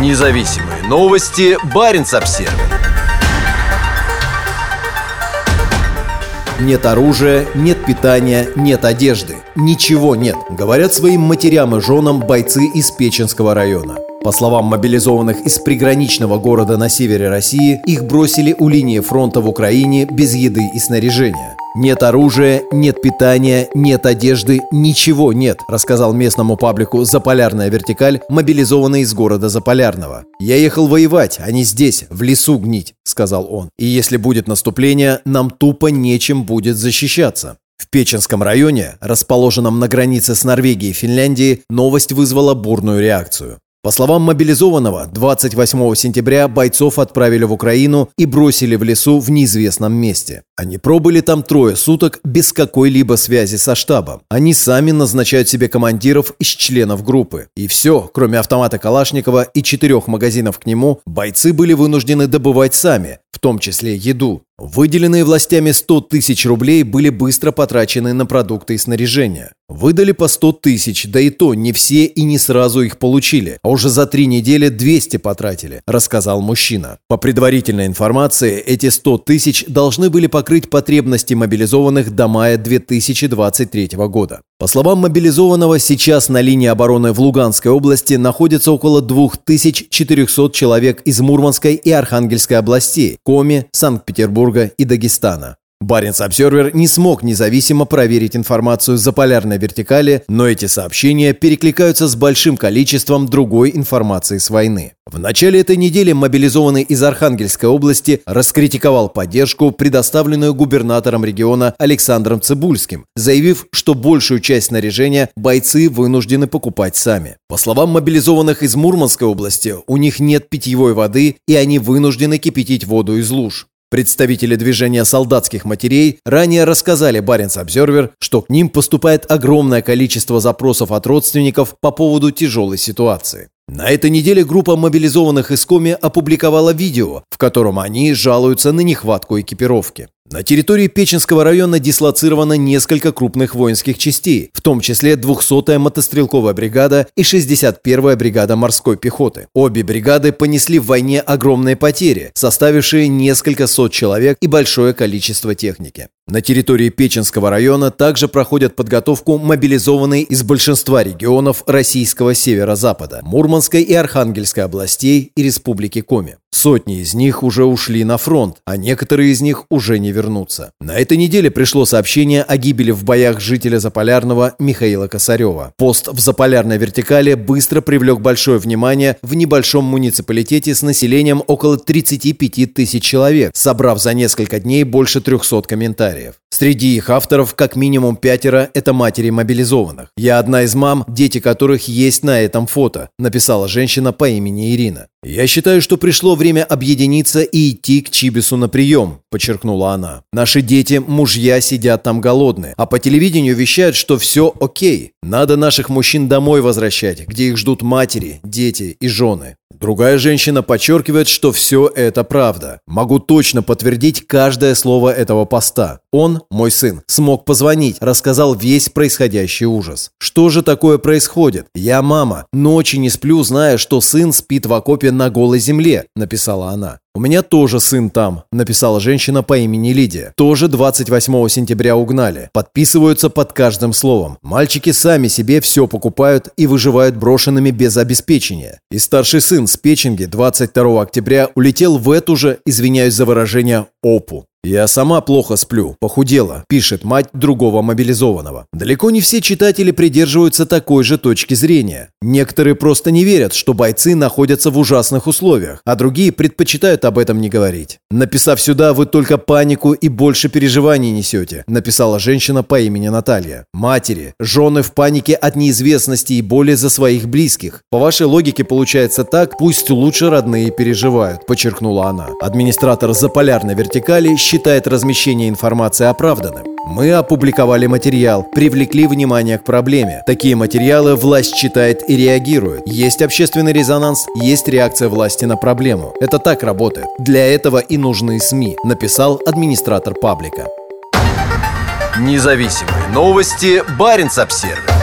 Независимые новости. Барин обсерва Нет оружия, нет питания, нет одежды. Ничего нет, говорят своим матерям и женам бойцы из Печенского района. По словам мобилизованных из приграничного города на севере России, их бросили у линии фронта в Украине без еды и снаряжения. Нет оружия, нет питания, нет одежды, ничего нет, рассказал местному паблику «Заполярная вертикаль», мобилизованный из города Заполярного. «Я ехал воевать, а не здесь, в лесу гнить», — сказал он. «И если будет наступление, нам тупо нечем будет защищаться». В Печенском районе, расположенном на границе с Норвегией и Финляндией, новость вызвала бурную реакцию. По словам мобилизованного, 28 сентября бойцов отправили в Украину и бросили в лесу в неизвестном месте. Они пробыли там трое суток без какой-либо связи со штабом. Они сами назначают себе командиров из членов группы. И все, кроме автомата Калашникова и четырех магазинов к нему, бойцы были вынуждены добывать сами, в том числе еду. Выделенные властями 100 тысяч рублей были быстро потрачены на продукты и снаряжение. Выдали по 100 тысяч, да и то не все и не сразу их получили, а уже за три недели 200 потратили, рассказал мужчина. По предварительной информации, эти 100 тысяч должны были покрыть потребности мобилизованных до мая 2023 года. По словам мобилизованного, сейчас на линии обороны в Луганской области находится около 2400 человек из Мурманской и Архангельской областей, Коми, Санкт-Петербурга и Дагестана. Баренц Обсервер не смог независимо проверить информацию за полярной вертикали, но эти сообщения перекликаются с большим количеством другой информации с войны. В начале этой недели мобилизованный из Архангельской области раскритиковал поддержку, предоставленную губернатором региона Александром Цибульским, заявив, что большую часть снаряжения бойцы вынуждены покупать сами. По словам мобилизованных из Мурманской области, у них нет питьевой воды и они вынуждены кипятить воду из луж. Представители движения солдатских матерей ранее рассказали Баренц Обзервер, что к ним поступает огромное количество запросов от родственников по поводу тяжелой ситуации. На этой неделе группа мобилизованных из Коми опубликовала видео, в котором они жалуются на нехватку экипировки. На территории Печенского района дислоцировано несколько крупных воинских частей, в том числе 200-я мотострелковая бригада и 61-я бригада морской пехоты. Обе бригады понесли в войне огромные потери, составившие несколько сот человек и большое количество техники. На территории Печенского района также проходят подготовку мобилизованные из большинства регионов российского северо-запада, Мурманской и Архангельской областей и Республики Коми. Сотни из них уже ушли на фронт, а некоторые из них уже не вернутся. На этой неделе пришло сообщение о гибели в боях жителя Заполярного Михаила Косарева. Пост в Заполярной вертикали быстро привлек большое внимание в небольшом муниципалитете с населением около 35 тысяч человек, собрав за несколько дней больше 300 комментариев. Среди их авторов как минимум пятеро – это матери мобилизованных. «Я одна из мам, дети которых есть на этом фото», написала женщина по имени Ирина. «Я считаю, что пришло время объединиться и идти к Чибису на прием», – подчеркнула она. «Наши дети, мужья сидят там голодные, а по телевидению вещают, что все окей. Надо наших мужчин домой возвращать, где их ждут матери, дети и жены. Другая женщина подчеркивает, что все это правда. Могу точно подтвердить каждое слово этого поста. Он, мой сын, смог позвонить, рассказал весь происходящий ужас. Что же такое происходит? Я мама. Ночи не сплю, зная, что сын спит в окопе на голой земле, написала она. «У меня тоже сын там», – написала женщина по имени Лидия. Тоже 28 сентября угнали. Подписываются под каждым словом. Мальчики сами себе все покупают и выживают брошенными без обеспечения. И старший сын с Печенги 22 октября улетел в эту же, извиняюсь за выражение, ОПУ. «Я сама плохо сплю, похудела», – пишет мать другого мобилизованного. Далеко не все читатели придерживаются такой же точки зрения. Некоторые просто не верят, что бойцы находятся в ужасных условиях, а другие предпочитают об этом не говорить. «Написав сюда, вы только панику и больше переживаний несете», – написала женщина по имени Наталья. «Матери, жены в панике от неизвестности и боли за своих близких. По вашей логике получается так, пусть лучше родные переживают», – подчеркнула она. Администратор заполярной вертикали считает размещение информации оправданным. Мы опубликовали материал, привлекли внимание к проблеме. Такие материалы власть читает и реагирует. Есть общественный резонанс, есть реакция власти на проблему. Это так работает. Для этого и нужны СМИ, написал администратор паблика. Независимые новости. Барин обсервис